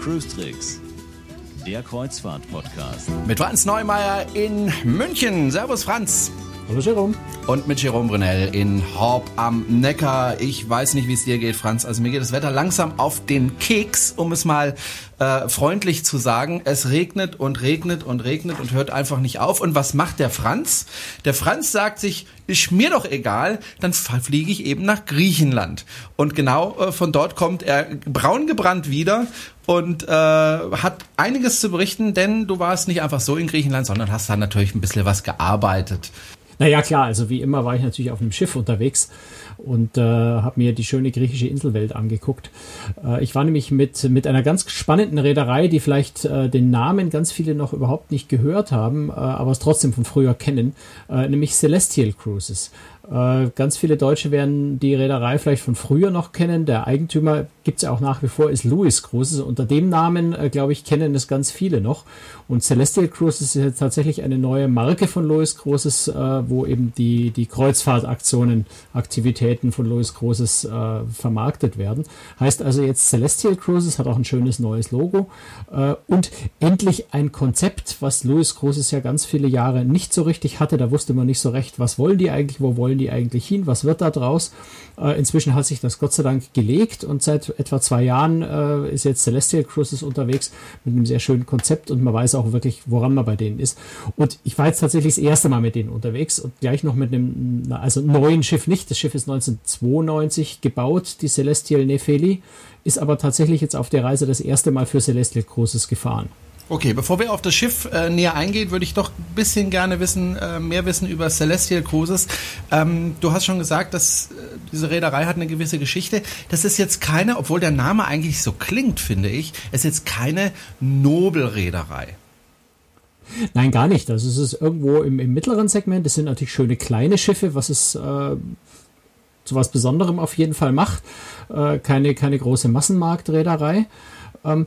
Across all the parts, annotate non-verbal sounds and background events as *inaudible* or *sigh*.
Cruise Tricks, der Kreuzfahrt-Podcast. Mit Franz Neumeier in München. Servus Franz. Hallo Jerome. Und mit Jerome Brunel in Horb am Neckar. Ich weiß nicht, wie es dir geht, Franz. Also mir geht das Wetter langsam auf den Keks, um es mal äh, freundlich zu sagen. Es regnet und regnet und regnet und hört einfach nicht auf. Und was macht der Franz? Der Franz sagt sich, ist mir doch egal, dann fliege ich eben nach Griechenland. Und genau äh, von dort kommt er braun gebrannt wieder und äh, hat einiges zu berichten, denn du warst nicht einfach so in Griechenland, sondern hast da natürlich ein bisschen was gearbeitet. Naja, klar, also wie immer war ich natürlich auf einem Schiff unterwegs und äh, habe mir die schöne griechische Inselwelt angeguckt. Äh, ich war nämlich mit, mit einer ganz spannenden Reederei, die vielleicht äh, den Namen ganz viele noch überhaupt nicht gehört haben, äh, aber es trotzdem von früher kennen, äh, nämlich Celestial Cruises. Äh, ganz viele Deutsche werden die Reederei vielleicht von früher noch kennen. Der Eigentümer gibt es ja auch nach wie vor, ist Louis Cruises. Unter dem Namen, äh, glaube ich, kennen es ganz viele noch. Und Celestial Cruises ist jetzt tatsächlich eine neue Marke von Louis Cruises, äh, wo eben die, die Kreuzfahrtaktionen, Aktivitäten von Louis Cruises äh, vermarktet werden. Heißt also jetzt Celestial Cruises hat auch ein schönes neues Logo äh, und endlich ein Konzept, was Louis Cruises ja ganz viele Jahre nicht so richtig hatte. Da wusste man nicht so recht, was wollen die eigentlich, wo wollen die eigentlich hin, was wird da draus. Äh, inzwischen hat sich das Gott sei Dank gelegt und seit etwa zwei Jahren äh, ist jetzt Celestial Cruises unterwegs mit einem sehr schönen Konzept und man weiß auch wirklich, woran man bei denen ist. Und ich war jetzt tatsächlich das erste Mal mit denen unterwegs und gleich noch mit einem also neuen Schiff nicht. Das Schiff ist 1992 gebaut, die Celestial Nefeli, ist aber tatsächlich jetzt auf der Reise das erste Mal für Celestial Cruises gefahren. Okay, bevor wir auf das Schiff äh, näher eingehen, würde ich doch ein bisschen gerne wissen, äh, mehr wissen über Celestial Cruises. Ähm, du hast schon gesagt, dass äh, diese Reederei hat eine gewisse Geschichte. Das ist jetzt keine, obwohl der Name eigentlich so klingt, finde ich, ist jetzt keine Nobelreederei. Nein, gar nicht. Also es ist irgendwo im, im mittleren Segment. Es sind natürlich schöne kleine Schiffe, was es äh, zu was Besonderem auf jeden Fall macht. Äh, keine, keine große Massenmarktreederei. Ähm,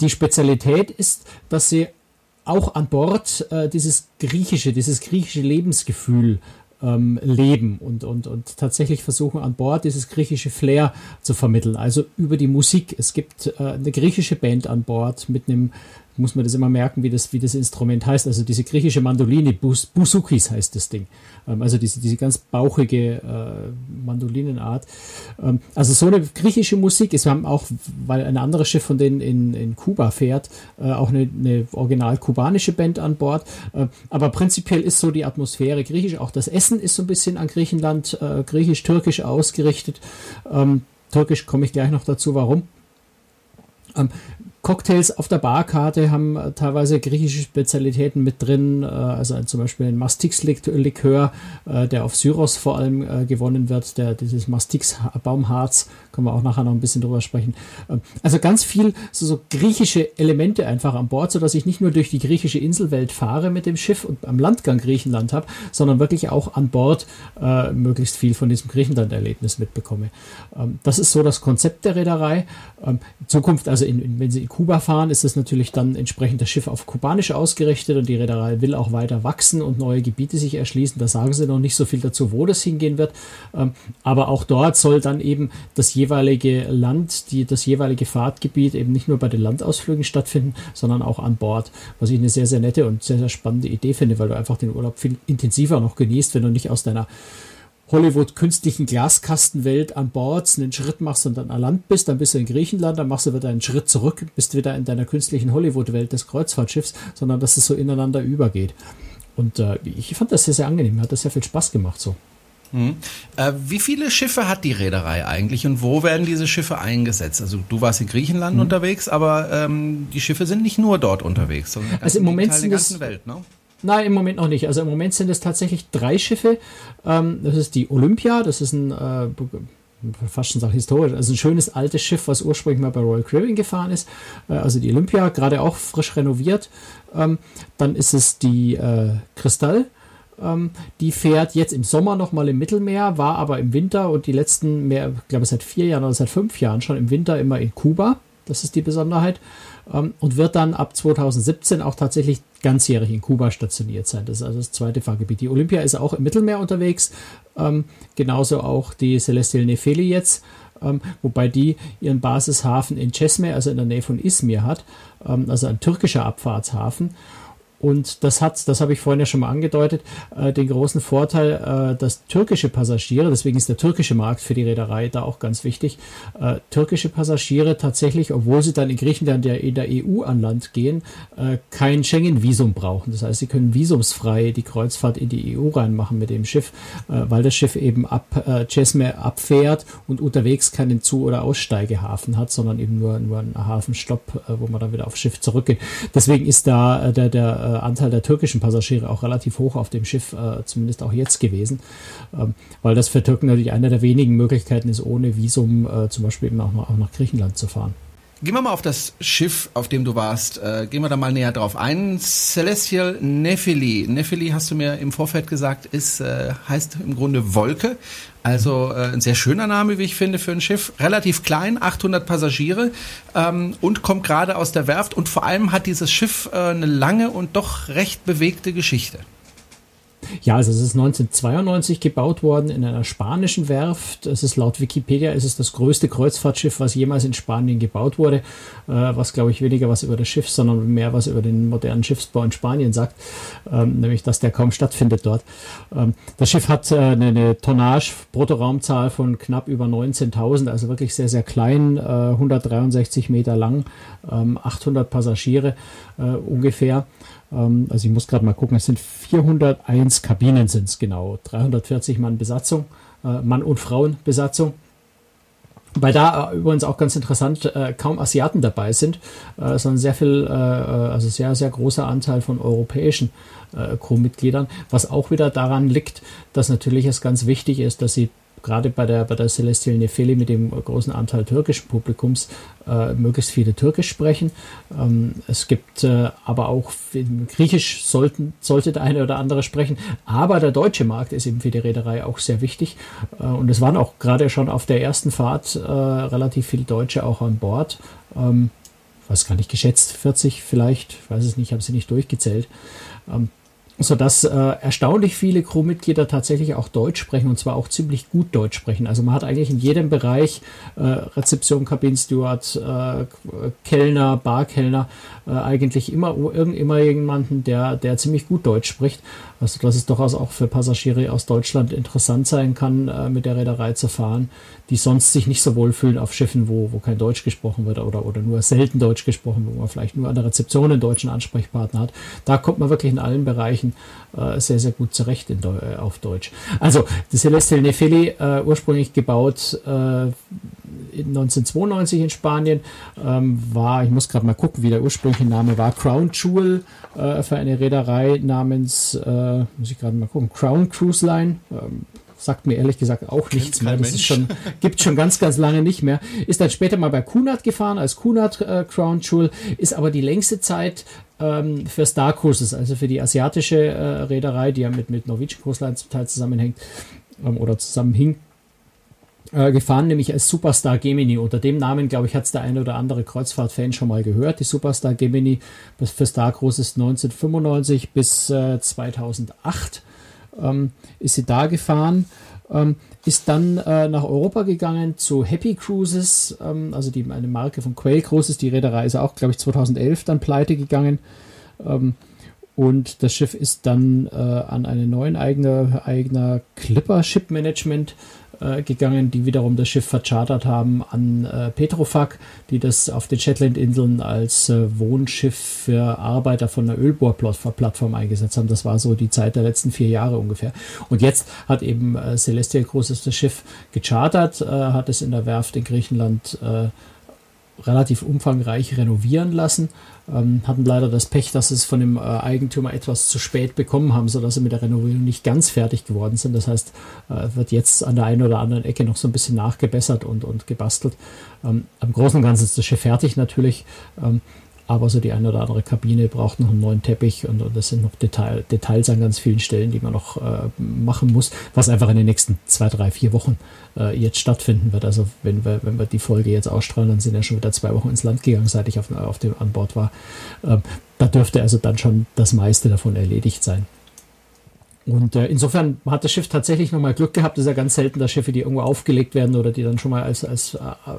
die Spezialität ist, dass sie auch an Bord äh, dieses griechische, dieses griechische Lebensgefühl ähm, leben und, und, und tatsächlich versuchen an Bord dieses griechische Flair zu vermitteln. Also über die Musik. Es gibt äh, eine griechische Band an Bord mit einem muss man das immer merken, wie das, wie das Instrument heißt. Also diese griechische Mandoline, Bus, Busukis heißt das Ding. Ähm, also diese, diese ganz bauchige äh, Mandolinenart. Ähm, also so eine griechische Musik ist, wir haben auch, weil ein anderes Schiff von denen in, in Kuba fährt, äh, auch eine, eine original kubanische Band an Bord. Äh, aber prinzipiell ist so die Atmosphäre griechisch. Auch das Essen ist so ein bisschen an Griechenland äh, griechisch-türkisch ausgerichtet. Ähm, Türkisch komme ich gleich noch dazu, warum. Ähm, Cocktails auf der Barkarte haben äh, teilweise griechische Spezialitäten mit drin, äh, also zum Beispiel ein Mastix-Likör, äh, der auf Syros vor allem gewonnen wird, der dieses Mastix-Baumharz, können wir auch nachher noch ein bisschen drüber sprechen. Ähm, also ganz viel so, so griechische Elemente einfach an Bord, sodass ich nicht nur durch die griechische Inselwelt fahre mit dem Schiff und am Landgang Griechenland habe, sondern wirklich auch an Bord äh, möglichst viel von diesem Griechenland-Erlebnis mitbekomme. Ähm, das ist so das Konzept der Reederei. Ähm, Zukunft, also in, in, wenn Sie in Kuba fahren, ist es natürlich dann entsprechend das Schiff auf kubanisch ausgerichtet und die Reederei will auch weiter wachsen und neue Gebiete sich erschließen. Da sagen sie noch nicht so viel dazu, wo das hingehen wird. Ähm, aber auch dort soll dann eben das jeweilige Land, die, das jeweilige Fahrtgebiet eben nicht nur bei den Landausflügen stattfinden, sondern auch an Bord. Was ich eine sehr, sehr nette und sehr, sehr spannende Idee finde, weil du einfach den Urlaub viel intensiver noch genießt, wenn du nicht aus deiner Hollywood künstlichen Glaskastenwelt an Bord einen Schritt machst und dann an Land bist, dann bist du in Griechenland, dann machst du wieder einen Schritt zurück, bist wieder in deiner künstlichen Hollywood-Welt des Kreuzfahrtschiffs, sondern dass es so ineinander übergeht. Und äh, ich fand das sehr, sehr angenehm. Mir hat das sehr viel Spaß gemacht so. Hm. Äh, wie viele Schiffe hat die Reederei eigentlich und wo werden diese Schiffe eingesetzt? Also du warst in Griechenland hm. unterwegs, aber ähm, die Schiffe sind nicht nur dort unterwegs, sondern also im Moment sind es, Welt, ne? Nein, im Moment noch nicht. Also im Moment sind es tatsächlich drei Schiffe. Ähm, das ist die Olympia, das ist ein äh, fast schon sagen historisch, also ein schönes altes Schiff, was ursprünglich mal bei Royal Caribbean gefahren ist. Äh, also die Olympia, gerade auch frisch renoviert. Ähm, dann ist es die äh, Kristall. Ähm, die fährt jetzt im Sommer nochmal im Mittelmeer, war aber im Winter und die letzten, mehr, ich glaube seit vier Jahren oder seit fünf Jahren schon im Winter immer in Kuba. Das ist die Besonderheit. Ähm, und wird dann ab 2017 auch tatsächlich ganzjährig in Kuba stationiert sein. Das ist also das zweite Fahrgebiet. Die Olympia ist auch im Mittelmeer unterwegs, ähm, genauso auch die Celestial Nefeli jetzt. Ähm, wobei die ihren Basishafen in Cesme, also in der Nähe von Izmir hat, ähm, also ein türkischer Abfahrtshafen. Und das hat, das habe ich vorhin ja schon mal angedeutet, äh, den großen Vorteil, äh, dass türkische Passagiere, deswegen ist der türkische Markt für die Reederei da auch ganz wichtig, äh, türkische Passagiere tatsächlich, obwohl sie dann in Griechenland ja in der EU an Land gehen, äh, kein Schengen-Visum brauchen. Das heißt, sie können visumsfrei die Kreuzfahrt in die EU reinmachen mit dem Schiff, äh, weil das Schiff eben ab äh, Cesme abfährt und unterwegs keinen Zu- oder Aussteigehafen hat, sondern eben nur, nur einen Hafenstopp, äh, wo man dann wieder aufs Schiff zurückgeht. Deswegen ist da der, der Anteil der türkischen Passagiere auch relativ hoch auf dem Schiff, äh, zumindest auch jetzt gewesen, ähm, weil das für Türken natürlich eine der wenigen Möglichkeiten ist, ohne Visum äh, zum Beispiel eben auch, auch nach Griechenland zu fahren. Gehen wir mal auf das Schiff, auf dem du warst. Äh, gehen wir da mal näher drauf ein. Celestial Nephili. Nephili hast du mir im Vorfeld gesagt, ist äh, heißt im Grunde Wolke. Also äh, ein sehr schöner Name, wie ich finde, für ein Schiff. Relativ klein, 800 Passagiere ähm, und kommt gerade aus der Werft. Und vor allem hat dieses Schiff äh, eine lange und doch recht bewegte Geschichte. Ja, also es ist 1992 gebaut worden in einer spanischen Werft. Es ist laut Wikipedia ist es das größte Kreuzfahrtschiff, was jemals in Spanien gebaut wurde. Äh, was glaube ich weniger was über das Schiff, sondern mehr was über den modernen Schiffsbau in Spanien sagt, ähm, nämlich dass der kaum stattfindet dort. Ähm, das Schiff hat äh, eine, eine Tonnage, Bruttoraumzahl von knapp über 19.000, also wirklich sehr sehr klein, äh, 163 Meter lang, ähm, 800 Passagiere äh, ungefähr. Ähm, also ich muss gerade mal gucken, es sind 401 Kabinen sind es genau, 340 Mann Besatzung, äh, Mann und Frauen Besatzung. Weil da äh, übrigens auch ganz interessant äh, kaum Asiaten dabei sind, äh, sondern sehr viel, äh, also sehr, sehr großer Anteil von europäischen äh, Crewmitgliedern, was auch wieder daran liegt, dass natürlich es ganz wichtig ist, dass sie gerade bei der, bei der Celestial Nefeli mit dem großen Anteil türkischen Publikums äh, möglichst viele Türkisch sprechen. Ähm, es gibt äh, aber auch Griechisch sollten, sollte der eine oder andere sprechen. Aber der deutsche Markt ist eben für die Reederei auch sehr wichtig. Äh, und es waren auch gerade schon auf der ersten Fahrt äh, relativ viele Deutsche auch an Bord. Ähm, weiß gar nicht geschätzt, 40 vielleicht, weiß es nicht, habe sie nicht durchgezählt. Ähm, sodass äh, erstaunlich viele Crewmitglieder tatsächlich auch Deutsch sprechen und zwar auch ziemlich gut Deutsch sprechen. Also man hat eigentlich in jedem Bereich äh, Rezeption, Kabinensteward, äh, Kellner, Barkellner äh, eigentlich immer immer jemanden, der der ziemlich gut Deutsch spricht. Also dass es durchaus auch für Passagiere aus Deutschland interessant sein kann, äh, mit der Reederei zu fahren, die sonst sich nicht so wohl fühlen auf Schiffen, wo, wo kein Deutsch gesprochen wird oder, oder nur selten Deutsch gesprochen, wo man vielleicht nur an der Rezeption einen deutschen Ansprechpartner hat. Da kommt man wirklich in allen Bereichen äh, sehr, sehr gut zurecht in äh, auf Deutsch. Also, die Celestial Nefeli, äh, ursprünglich gebaut äh, 1992 in Spanien, ähm, war, ich muss gerade mal gucken, wie der ursprüngliche Name war, Crown Jewel äh, für eine Reederei namens, äh, muss ich gerade mal gucken, Crown Cruise Line. Ähm, sagt mir ehrlich gesagt auch nichts mehr. Das ist schon, *laughs* gibt schon ganz, ganz lange nicht mehr. Ist dann später mal bei Kunat gefahren als Kunat äh, Crown Jewel, ist aber die längste Zeit ähm, für Star Cruises, also für die asiatische äh, Reederei, die ja mit, mit Norwegian Cruise Line zum Teil zusammenhängt ähm, oder zusammenhing, äh, gefahren, nämlich als Superstar Gemini. Unter dem Namen, glaube ich, hat es der eine oder andere Kreuzfahrt-Fan schon mal gehört. Die Superstar Gemini für Star ist 1995 bis äh, 2008 ähm, ist sie da gefahren. Ähm, ist dann äh, nach Europa gegangen zu Happy Cruises, ähm, also die, eine Marke von Quail Cruises. Die Reederei ist auch, glaube ich, 2011 dann pleite gegangen. Ähm, und das Schiff ist dann äh, an einen neuen eigener, eigener Clipper Ship Management äh, gegangen, die wiederum das Schiff verchartert haben an äh, Petrofac, die das auf den Shetland-Inseln als äh, Wohnschiff für Arbeiter von der Ölbohrplattform eingesetzt haben. Das war so die Zeit der letzten vier Jahre ungefähr. Und jetzt hat eben äh, Celestial Cruises das Schiff gechartert, äh, hat es in der Werft in Griechenland äh, relativ umfangreich renovieren lassen. Ähm, hatten leider das Pech, dass es von dem äh, Eigentümer etwas zu spät bekommen haben, sodass sie mit der Renovierung nicht ganz fertig geworden sind. Das heißt, äh, wird jetzt an der einen oder anderen Ecke noch so ein bisschen nachgebessert und, und gebastelt. Ähm, am Großen und Ganzen ist das Schiff fertig natürlich. Ähm, aber so die eine oder andere Kabine braucht noch einen neuen Teppich und, und das sind noch Detail, Details an ganz vielen Stellen, die man noch äh, machen muss, was einfach in den nächsten zwei, drei, vier Wochen äh, jetzt stattfinden wird. Also wenn wir, wenn wir die Folge jetzt ausstrahlen, dann sind ja schon wieder zwei Wochen ins Land gegangen, seit ich auf, auf dem an Bord war. Ähm, da dürfte also dann schon das meiste davon erledigt sein. Und äh, insofern hat das Schiff tatsächlich nochmal Glück gehabt. Das ist ja ganz selten, dass Schiffe, die irgendwo aufgelegt werden oder die dann schon mal als, als äh,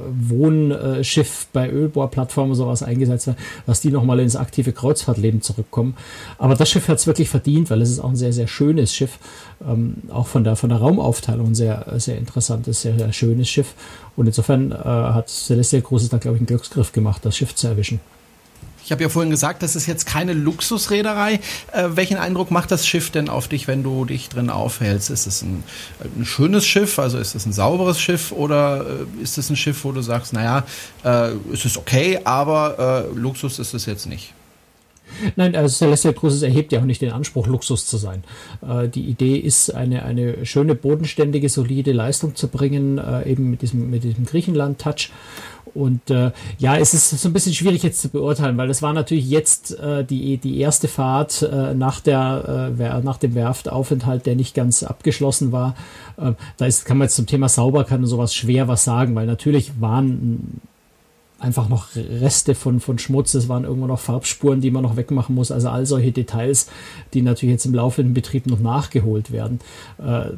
Wohnschiff bei Ölbohrplattformen oder sowas eingesetzt werden, dass die nochmal ins aktive Kreuzfahrtleben zurückkommen. Aber das Schiff hat es wirklich verdient, weil es ist auch ein sehr, sehr schönes Schiff. Ähm, auch von der, von der Raumaufteilung ein sehr, sehr interessantes, sehr, sehr schönes Schiff. Und insofern äh, hat Celestia Großes da, glaube ich, einen Glücksgriff gemacht, das Schiff zu erwischen. Ich habe ja vorhin gesagt, das ist jetzt keine Luxusreederei. Äh, welchen Eindruck macht das Schiff denn auf dich, wenn du dich drin aufhältst? Ist es ein, ein schönes Schiff, also ist es ein sauberes Schiff oder äh, ist es ein Schiff, wo du sagst, naja, äh, es ist okay, aber äh, Luxus ist es jetzt nicht? Nein, also Celestial Cruises erhebt ja auch nicht den Anspruch, Luxus zu sein. Äh, die Idee ist, eine, eine schöne, bodenständige, solide Leistung zu bringen, äh, eben mit diesem, mit diesem Griechenland-Touch. Und äh, ja, es ist so ein bisschen schwierig jetzt zu beurteilen, weil das war natürlich jetzt äh, die, die erste Fahrt äh, nach, der, äh, nach dem Werftaufenthalt, der nicht ganz abgeschlossen war. Äh, da ist, kann man jetzt zum Thema Sauberkeit und sowas schwer was sagen, weil natürlich waren einfach noch Reste von, von Schmutz, es waren irgendwo noch Farbspuren, die man noch wegmachen muss. Also all solche Details, die natürlich jetzt im laufenden Betrieb noch nachgeholt werden. Äh,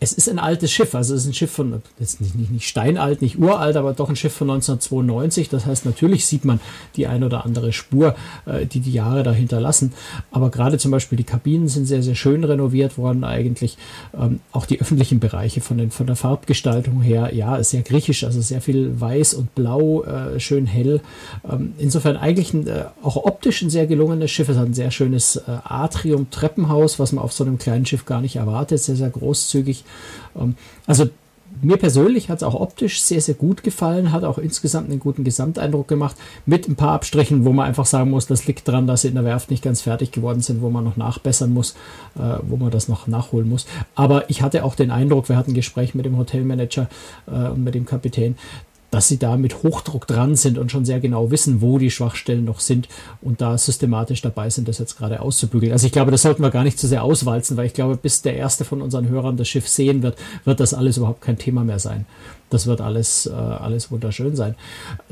es ist ein altes Schiff, also es ist ein Schiff von, jetzt nicht, nicht, nicht steinalt, nicht uralt, aber doch ein Schiff von 1992. Das heißt, natürlich sieht man die ein oder andere Spur, äh, die die Jahre dahinter lassen. Aber gerade zum Beispiel die Kabinen sind sehr, sehr schön renoviert worden eigentlich. Ähm, auch die öffentlichen Bereiche von, den, von der Farbgestaltung her, ja, ist sehr griechisch, also sehr viel weiß und blau, äh, schön hell. Ähm, insofern eigentlich ein, äh, auch optisch ein sehr gelungenes Schiff. Es hat ein sehr schönes äh, Atrium-Treppenhaus, was man auf so einem kleinen Schiff gar nicht erwartet, sehr, sehr großzügig. Ähm, also mir persönlich hat es auch optisch sehr, sehr gut gefallen, hat auch insgesamt einen guten Gesamteindruck gemacht, mit ein paar Abstrichen, wo man einfach sagen muss, das liegt daran, dass sie in der Werft nicht ganz fertig geworden sind, wo man noch nachbessern muss, äh, wo man das noch nachholen muss. Aber ich hatte auch den Eindruck, wir hatten ein Gespräch mit dem Hotelmanager äh, und mit dem Kapitän, dass sie da mit Hochdruck dran sind und schon sehr genau wissen, wo die Schwachstellen noch sind und da systematisch dabei sind, das jetzt gerade auszubügeln. Also ich glaube, das sollten wir gar nicht zu sehr auswalzen, weil ich glaube, bis der erste von unseren Hörern das Schiff sehen wird, wird das alles überhaupt kein Thema mehr sein. Das wird alles, äh, alles wunderschön sein.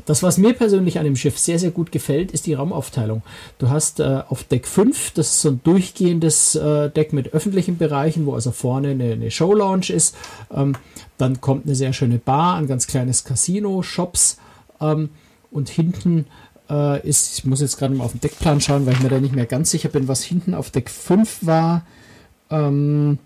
Das, was mir persönlich an dem Schiff sehr, sehr gut gefällt, ist die Raumaufteilung. Du hast äh, auf Deck 5, das ist so ein durchgehendes äh, Deck mit öffentlichen Bereichen, wo also vorne eine, eine Show-Lounge ist. Ähm, dann kommt eine sehr schöne Bar, ein ganz kleines Casino, Shops ähm, und hinten äh, ist, ich muss jetzt gerade mal auf den Deckplan schauen, weil ich mir da nicht mehr ganz sicher bin, was hinten auf Deck 5 war. Ähm,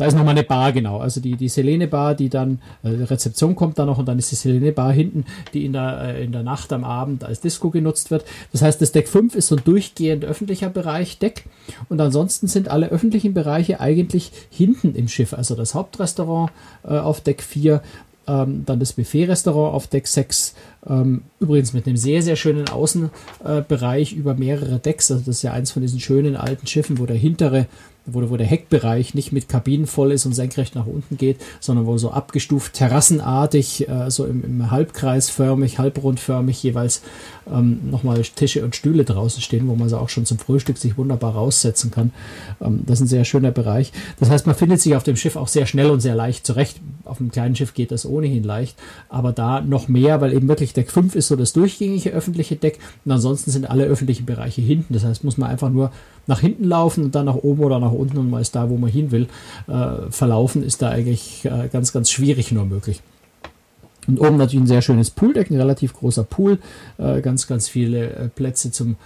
da ist nochmal eine Bar, genau. Also die, die Selene Bar, die dann, äh, Rezeption kommt da noch und dann ist die Selene Bar hinten, die in der, äh, in der Nacht am Abend als Disco genutzt wird. Das heißt, das Deck 5 ist so ein durchgehend öffentlicher Bereich, Deck. Und ansonsten sind alle öffentlichen Bereiche eigentlich hinten im Schiff. Also das Hauptrestaurant äh, auf Deck 4, ähm, dann das Buffet-Restaurant auf Deck 6, ähm, übrigens mit einem sehr, sehr schönen Außenbereich äh, über mehrere Decks. Also das ist ja eins von diesen schönen alten Schiffen, wo der hintere wo, wo der Heckbereich nicht mit Kabinen voll ist und senkrecht nach unten geht, sondern wo so abgestuft terrassenartig, äh, so im, im halbkreisförmig, halbrundförmig jeweils ähm, nochmal Tische und Stühle draußen stehen, wo man sie auch schon zum Frühstück sich wunderbar raussetzen kann. Ähm, das ist ein sehr schöner Bereich. Das heißt, man findet sich auf dem Schiff auch sehr schnell und sehr leicht zurecht. Auf einem kleinen Schiff geht das ohnehin leicht, aber da noch mehr, weil eben wirklich Deck 5 ist so das durchgängige öffentliche Deck und ansonsten sind alle öffentlichen Bereiche hinten. Das heißt, muss man einfach nur nach hinten laufen und dann nach oben oder nach unten und man ist da, wo man hin will. Äh, verlaufen ist da eigentlich äh, ganz, ganz schwierig nur möglich. Und oben natürlich ein sehr schönes Pooldeck, ein relativ großer Pool, äh, ganz, ganz viele äh, Plätze zum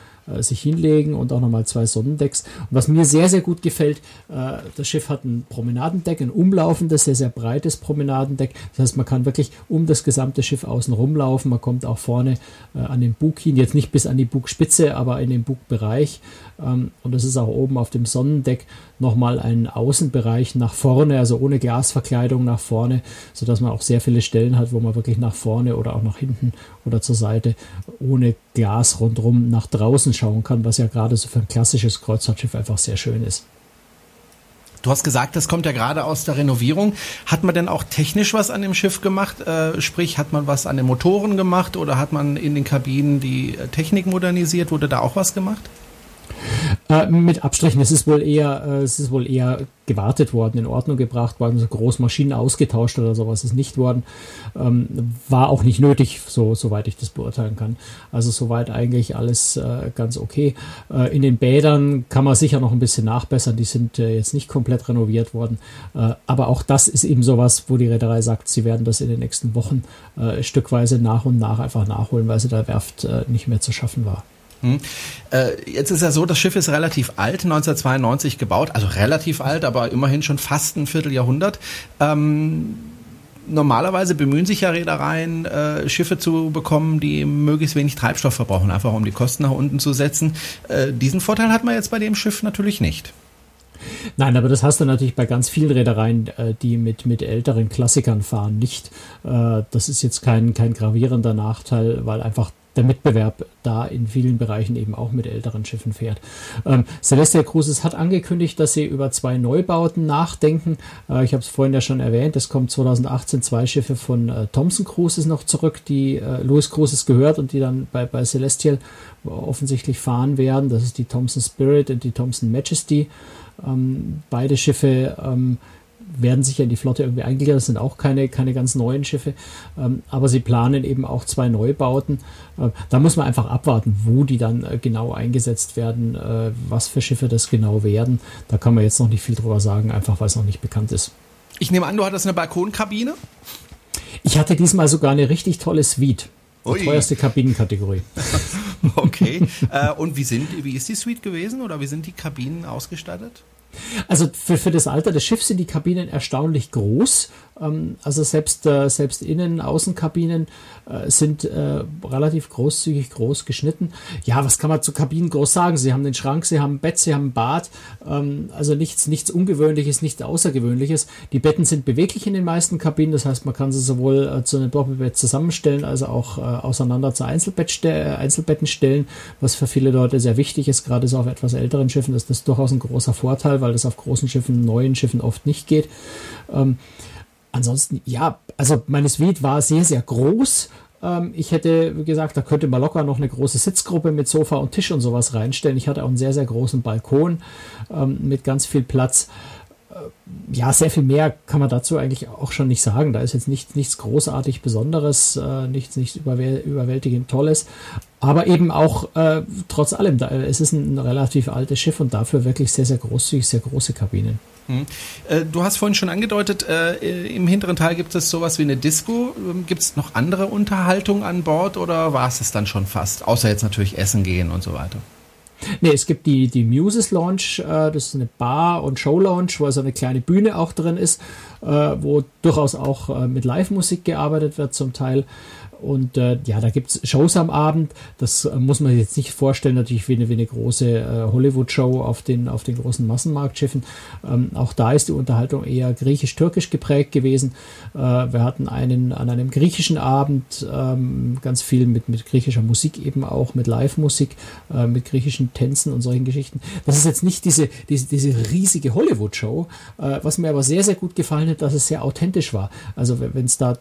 sich hinlegen und auch nochmal zwei Sonnendecks. Und was mir sehr, sehr gut gefällt, äh, das Schiff hat ein Promenadendeck, ein umlaufendes, sehr, sehr breites Promenadendeck. Das heißt, man kann wirklich um das gesamte Schiff außen rumlaufen. Man kommt auch vorne äh, an den Bug hin, jetzt nicht bis an die Bugspitze, aber in den Bugbereich. Ähm, und das ist auch oben auf dem Sonnendeck nochmal ein Außenbereich nach vorne, also ohne Glasverkleidung nach vorne, sodass man auch sehr viele Stellen hat, wo man wirklich nach vorne oder auch nach hinten oder zur Seite ohne Glas rundherum nach draußen schauen kann, was ja gerade so für ein klassisches Kreuzfahrtschiff einfach sehr schön ist. Du hast gesagt, das kommt ja gerade aus der Renovierung. Hat man denn auch technisch was an dem Schiff gemacht? Äh, sprich, hat man was an den Motoren gemacht oder hat man in den Kabinen die Technik modernisiert? Wurde da auch was gemacht? Äh, mit Abstrichen, es ist wohl eher, äh, es ist wohl eher gewartet worden, in Ordnung gebracht worden, so groß Maschinen ausgetauscht oder sowas ist nicht worden. Ähm, war auch nicht nötig, so soweit ich das beurteilen kann. Also soweit eigentlich alles äh, ganz okay. Äh, in den Bädern kann man sicher noch ein bisschen nachbessern, die sind jetzt nicht komplett renoviert worden. Aber auch das ist eben sowas, wo die Reederei sagt, sie werden das in den nächsten Wochen stückweise nach und nach einfach nachholen, weil sie der Werft nicht mehr zu schaffen war. Hm. Äh, jetzt ist ja so, das Schiff ist relativ alt, 1992 gebaut, also relativ alt, aber immerhin schon fast ein Vierteljahrhundert. Ähm, normalerweise bemühen sich ja Reedereien, äh, Schiffe zu bekommen, die möglichst wenig Treibstoff verbrauchen, einfach um die Kosten nach unten zu setzen. Äh, diesen Vorteil hat man jetzt bei dem Schiff natürlich nicht. Nein, aber das hast du natürlich bei ganz vielen Reedereien, äh, die mit, mit älteren Klassikern fahren, nicht. Äh, das ist jetzt kein, kein gravierender Nachteil, weil einfach der Mitbewerb da in vielen Bereichen eben auch mit älteren Schiffen fährt. Ähm, Celestial Cruises hat angekündigt, dass sie über zwei Neubauten nachdenken. Äh, ich habe es vorhin ja schon erwähnt, es kommt 2018 zwei Schiffe von äh, Thomson Cruises noch zurück, die äh, Louis Cruises gehört und die dann bei, bei Celestial offensichtlich fahren werden. Das ist die Thomson Spirit und die Thomson Majesty. Ähm, beide Schiffe ähm, werden sicher in die Flotte irgendwie eingegliedert. Das sind auch keine, keine ganz neuen Schiffe. Ähm, aber sie planen eben auch zwei Neubauten. Äh, da muss man einfach abwarten, wo die dann äh, genau eingesetzt werden, äh, was für Schiffe das genau werden. Da kann man jetzt noch nicht viel drüber sagen, einfach weil es noch nicht bekannt ist. Ich nehme an, du hattest eine Balkonkabine? Ich hatte diesmal sogar eine richtig tolle Suite. Die teuerste Kabinenkategorie. *laughs* okay. äh, und wie, sind, wie ist die Suite gewesen oder wie sind die Kabinen ausgestattet? Also für, für das Alter des Schiffs sind die Kabinen erstaunlich groß. Ähm, also selbst, äh, selbst Innen-, Außenkabinen äh, sind äh, relativ großzügig groß geschnitten. Ja, was kann man zu Kabinen groß sagen? Sie haben den Schrank, sie haben ein Bett, sie haben ein Bad. Ähm, also nichts, nichts Ungewöhnliches, nichts Außergewöhnliches. Die Betten sind beweglich in den meisten Kabinen. Das heißt, man kann sie sowohl zu einem Doppelbett zusammenstellen, als auch auseinander zu Einzelbett Einzelbetten stellen, was für viele Leute sehr wichtig ist. Gerade so auf etwas älteren Schiffen ist das durchaus ein großer Vorteil, weil das auf großen Schiffen, neuen Schiffen oft nicht geht. Ansonsten, ja, also meine Suite war sehr, sehr groß. Ähm, ich hätte gesagt, da könnte man locker noch eine große Sitzgruppe mit Sofa und Tisch und sowas reinstellen. Ich hatte auch einen sehr, sehr großen Balkon ähm, mit ganz viel Platz. Äh, ja, sehr viel mehr kann man dazu eigentlich auch schon nicht sagen. Da ist jetzt nicht, nichts großartig Besonderes, äh, nichts, nichts überwäl überwältigend Tolles. Aber eben auch äh, trotz allem, es ist ein relativ altes Schiff und dafür wirklich sehr, sehr großzügig, sehr große Kabinen. Hm. Äh, du hast vorhin schon angedeutet, äh, im hinteren Teil gibt es sowas wie eine Disco. Ähm, gibt es noch andere Unterhaltung an Bord oder war es es dann schon fast? Außer jetzt natürlich Essen gehen und so weiter. Nee, es gibt die, die Muses Lounge, äh, das ist eine Bar- und Show-Lounge, wo also eine kleine Bühne auch drin ist, äh, wo durchaus auch äh, mit Live-Musik gearbeitet wird zum Teil. Und äh, ja, da gibt es Shows am Abend. Das äh, muss man sich jetzt nicht vorstellen, natürlich wie eine, wie eine große äh, Hollywood-Show auf den, auf den großen Massenmarktschiffen. Ähm, auch da ist die Unterhaltung eher griechisch-türkisch geprägt gewesen. Äh, wir hatten einen an einem griechischen Abend ähm, ganz viel mit, mit griechischer Musik eben auch, mit Live-Musik, äh, mit griechischen Tänzen und solchen Geschichten. Das ist jetzt nicht diese, diese, diese riesige Hollywood-Show, äh, was mir aber sehr, sehr gut gefallen hat, dass es sehr authentisch war. Also wenn es da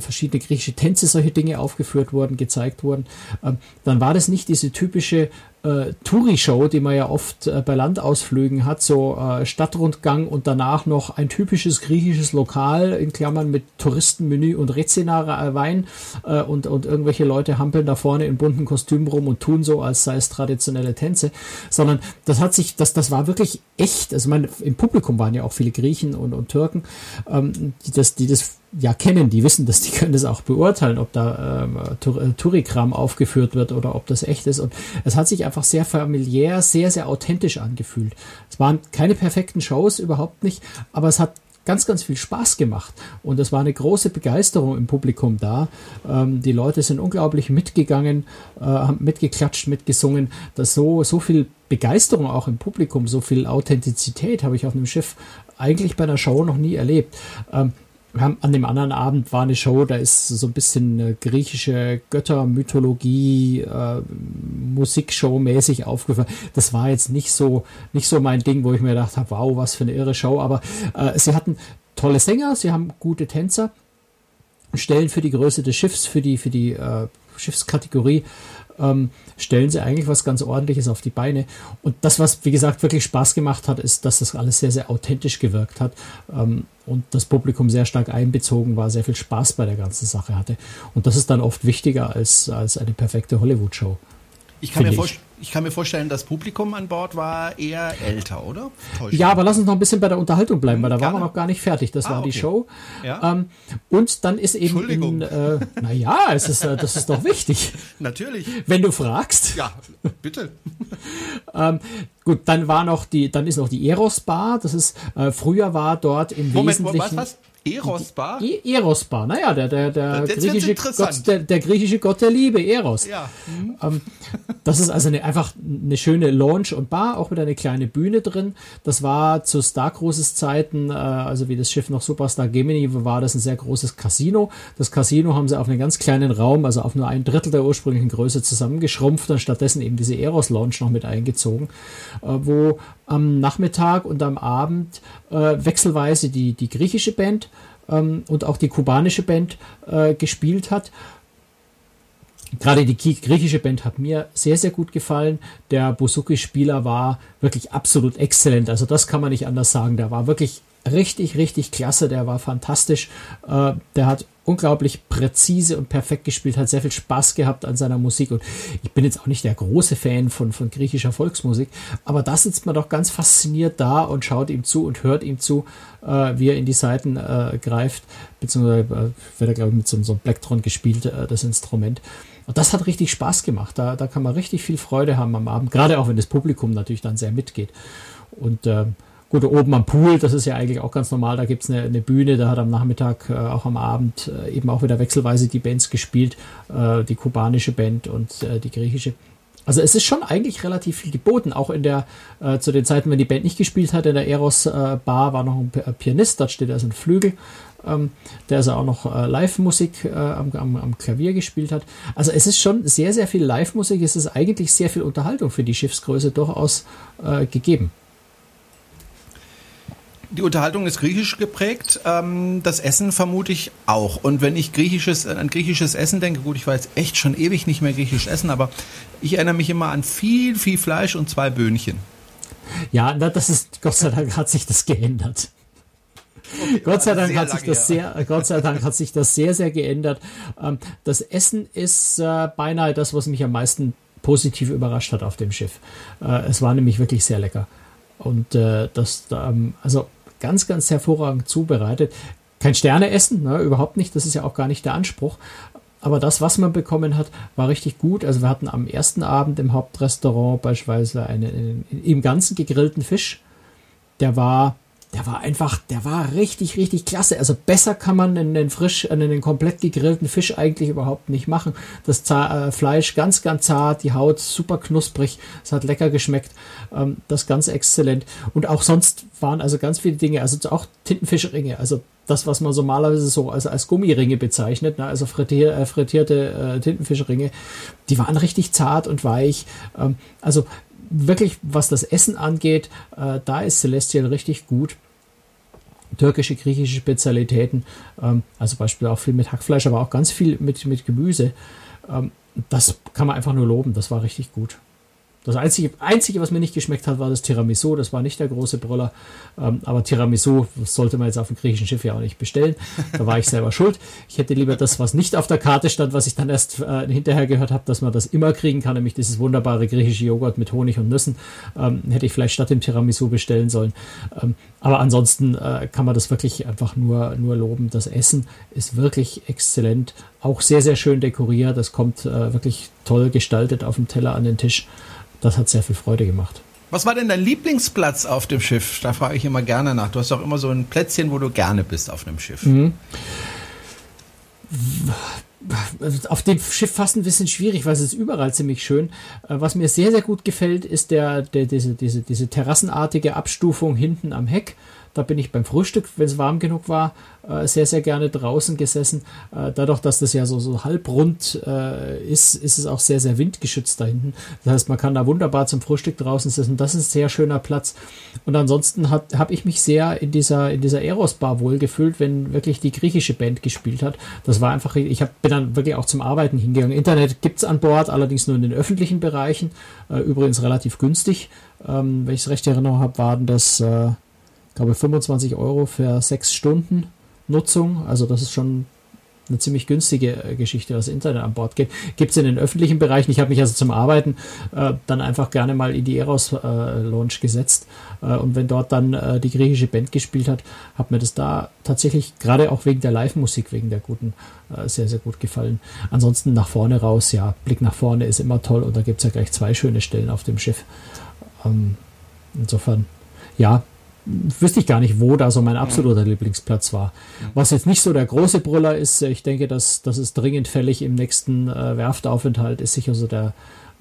verschiedene griechische Tänze, solche Dinge aufgeführt wurden, gezeigt wurden, ähm, dann war das nicht diese typische äh, Touri-Show, die man ja oft äh, bei Landausflügen hat, so äh, Stadtrundgang und danach noch ein typisches griechisches Lokal in Klammern mit Touristenmenü und Rezina Wein äh, und, und irgendwelche Leute hampeln da vorne in bunten Kostümen rum und tun so, als sei es traditionelle Tänze, sondern das hat sich, das, das war wirklich echt, also meine, im Publikum waren ja auch viele Griechen und, und Türken, ähm, die das, die das ja kennen, die wissen das, die können das auch beurteilen, ob da ähm, äh, Tourikram aufgeführt wird oder ob das echt ist. Und es hat sich einfach sehr familiär, sehr, sehr authentisch angefühlt. Es waren keine perfekten Shows, überhaupt nicht, aber es hat ganz, ganz viel Spaß gemacht. Und es war eine große Begeisterung im Publikum da. Ähm, die Leute sind unglaublich mitgegangen, äh, haben mitgeklatscht, mitgesungen. dass so, so viel Begeisterung auch im Publikum, so viel Authentizität habe ich auf einem Schiff eigentlich bei einer Show noch nie erlebt. Ähm, an dem anderen Abend war eine Show, da ist so ein bisschen griechische Göttermythologie, äh, Musikshow mäßig aufgefallen. Das war jetzt nicht so, nicht so mein Ding, wo ich mir gedacht habe, wow, was für eine irre Show. Aber äh, sie hatten tolle Sänger, sie haben gute Tänzer, stellen für die Größe des Schiffs, für die, für die äh, Schiffskategorie ähm, stellen sie eigentlich was ganz Ordentliches auf die Beine. Und das, was, wie gesagt, wirklich Spaß gemacht hat, ist, dass das alles sehr, sehr authentisch gewirkt hat ähm, und das Publikum sehr stark einbezogen war, sehr viel Spaß bei der ganzen Sache hatte. Und das ist dann oft wichtiger als, als eine perfekte Hollywood-Show. Ich kann, mir ich. Ich kann mir vorstellen, das Publikum an Bord war eher älter, oder? Täuschen. Ja, aber lass uns noch ein bisschen bei der Unterhaltung bleiben, weil da Gerne. waren wir noch gar nicht fertig. Das ah, war okay. die Show. Ja. Ähm, und dann ist eben. Entschuldigung. äh, naja, es ist, äh, das ist doch wichtig. *laughs* Natürlich. Wenn du fragst. Ja, bitte. *laughs* ähm, gut, dann war noch die, dann ist noch die Eros Bar. Das ist, äh, früher war dort im Moment, Wesentlichen. Was, was? Erosbar? Erosbar, naja, der, der, der, griechische Gott, der, der, griechische Gott der Liebe, Eros. Ja. Mhm. Ähm, das ist also eine, einfach eine schöne Lounge und Bar, auch mit einer kleinen Bühne drin. Das war zu Star Cruises Zeiten, äh, also wie das Schiff noch Superstar Gemini war, das ein sehr großes Casino. Das Casino haben sie auf einen ganz kleinen Raum, also auf nur ein Drittel der ursprünglichen Größe zusammengeschrumpft und stattdessen eben diese Eros Lounge noch mit eingezogen, äh, wo am Nachmittag und am Abend äh, wechselweise die, die griechische Band ähm, und auch die kubanische Band äh, gespielt hat. Gerade die griechische Band hat mir sehr, sehr gut gefallen. Der Bouzouki-Spieler war wirklich absolut exzellent. Also das kann man nicht anders sagen. Der war wirklich richtig, richtig klasse. Der war fantastisch. Äh, der hat unglaublich präzise und perfekt gespielt, hat sehr viel Spaß gehabt an seiner Musik. Und ich bin jetzt auch nicht der große Fan von, von griechischer Volksmusik, aber da sitzt man doch ganz fasziniert da und schaut ihm zu und hört ihm zu, äh, wie er in die Seiten äh, greift, beziehungsweise äh, wird er, glaube ich, mit so, so einem Blacktron gespielt, äh, das Instrument. Und das hat richtig Spaß gemacht. Da, da kann man richtig viel Freude haben am Abend, gerade auch wenn das Publikum natürlich dann sehr mitgeht. Und äh, Gut, oben am Pool, das ist ja eigentlich auch ganz normal, da gibt es eine, eine, Bühne, da hat am Nachmittag, äh, auch am Abend äh, eben auch wieder wechselweise die Bands gespielt, äh, die kubanische Band und äh, die griechische. Also es ist schon eigentlich relativ viel geboten, auch in der, äh, zu den Zeiten, wenn die Band nicht gespielt hat, in der Eros äh, Bar war noch ein Pianist, dort steht also ein Flügel, ähm, der also auch noch Live-Musik am, am, am, Klavier gespielt hat. Also es ist schon sehr, sehr viel Live-Musik, es ist eigentlich sehr viel Unterhaltung für die Schiffsgröße durchaus gegeben. Die Unterhaltung ist griechisch geprägt, ähm, das Essen vermute ich auch. Und wenn ich griechisches, äh, an griechisches Essen denke, gut, ich war jetzt echt schon ewig nicht mehr griechisch essen, aber ich erinnere mich immer an viel, viel Fleisch und zwei Böhnchen. Ja, das ist, Gott sei Dank hat sich das geändert. Okay, Gott sei Dank hat sich das sehr, Gott sei Dank hat sich das sehr, sehr geändert. Ähm, das Essen ist äh, beinahe das, was mich am meisten positiv überrascht hat auf dem Schiff. Äh, es war nämlich wirklich sehr lecker. Und das, ähm, also ganz, ganz hervorragend zubereitet. Kein Sterneessen, ne, überhaupt nicht, das ist ja auch gar nicht der Anspruch. Aber das, was man bekommen hat, war richtig gut. Also wir hatten am ersten Abend im Hauptrestaurant beispielsweise einen, im Ganzen gegrillten Fisch. Der war der war einfach, der war richtig, richtig klasse. Also besser kann man einen frisch, einen komplett gegrillten Fisch eigentlich überhaupt nicht machen. Das Zar äh, Fleisch ganz, ganz zart, die Haut super knusprig, es hat lecker geschmeckt, ähm, das ganz exzellent. Und auch sonst waren also ganz viele Dinge, also auch Tintenfischringe, also das, was man normalerweise so als, als Gummiringe bezeichnet, ne? also frittier, äh, frittierte äh, Tintenfischringe, die waren richtig zart und weich. Ähm, also wirklich, was das Essen angeht, äh, da ist Celestial richtig gut türkische, griechische Spezialitäten, ähm, also beispielsweise auch viel mit Hackfleisch, aber auch ganz viel mit, mit Gemüse. Ähm, das kann man einfach nur loben, das war richtig gut. Das Einzige, Einzige, was mir nicht geschmeckt hat, war das Tiramisu. Das war nicht der große Brüller. Ähm, aber Tiramisu sollte man jetzt auf dem griechischen Schiff ja auch nicht bestellen. Da war ich selber schuld. Ich hätte lieber das, was nicht auf der Karte stand, was ich dann erst äh, hinterher gehört habe, dass man das immer kriegen kann, nämlich dieses wunderbare griechische Joghurt mit Honig und Nüssen. Ähm, hätte ich vielleicht statt dem Tiramisu bestellen sollen. Ähm, aber ansonsten äh, kann man das wirklich einfach nur, nur loben. Das Essen ist wirklich exzellent. Auch sehr, sehr schön dekoriert. Das kommt äh, wirklich toll gestaltet auf dem Teller an den Tisch das hat sehr viel Freude gemacht. Was war denn dein Lieblingsplatz auf dem Schiff? Da frage ich immer gerne nach. Du hast doch immer so ein Plätzchen, wo du gerne bist auf einem Schiff. Mhm. Auf dem Schiff fast ein bisschen schwierig, weil es ist überall ziemlich schön. Äh, was mir sehr, sehr gut gefällt, ist der, der, diese, diese, diese terrassenartige Abstufung hinten am Heck. Da bin ich beim Frühstück, wenn es warm genug war, äh, sehr, sehr gerne draußen gesessen. Äh, dadurch, dass das ja so, so halbrund äh, ist, ist es auch sehr, sehr windgeschützt da hinten. Das heißt, man kann da wunderbar zum Frühstück draußen sitzen. Das ist ein sehr schöner Platz. Und ansonsten habe ich mich sehr in dieser, in dieser Eros-Bar wohlgefühlt, wenn wirklich die griechische Band gespielt hat. Das war einfach, ich hab, bin dann wirklich auch zum Arbeiten hingegangen. Internet gibt es an Bord, allerdings nur in den öffentlichen Bereichen. Äh, übrigens relativ günstig. Ähm, wenn ich es recht erinnere habe, waren das, äh, glaube 25 Euro für sechs Stunden Nutzung. Also das ist schon eine ziemlich günstige äh, Geschichte, was Internet an Bord geht. Gibt es in den öffentlichen Bereichen. Ich habe mich also zum Arbeiten äh, dann einfach gerne mal in die Eros äh, Launch gesetzt. Äh, und wenn dort dann äh, die griechische Band gespielt hat, hat mir das da tatsächlich gerade auch wegen der Live-Musik, wegen der guten, äh, sehr, sehr gut gefallen. Ansonsten nach vorne raus, ja, Blick nach vorne ist immer toll und da gibt es ja gleich zwei schöne Stellen auf dem Schiff. Ähm, insofern, ja, wüsste ich gar nicht, wo da so mein absoluter mhm. Lieblingsplatz war. Was jetzt nicht so der große Brüller ist, ich denke, dass das ist dringend fällig im nächsten äh, Werftaufenthalt, ist sicher so der,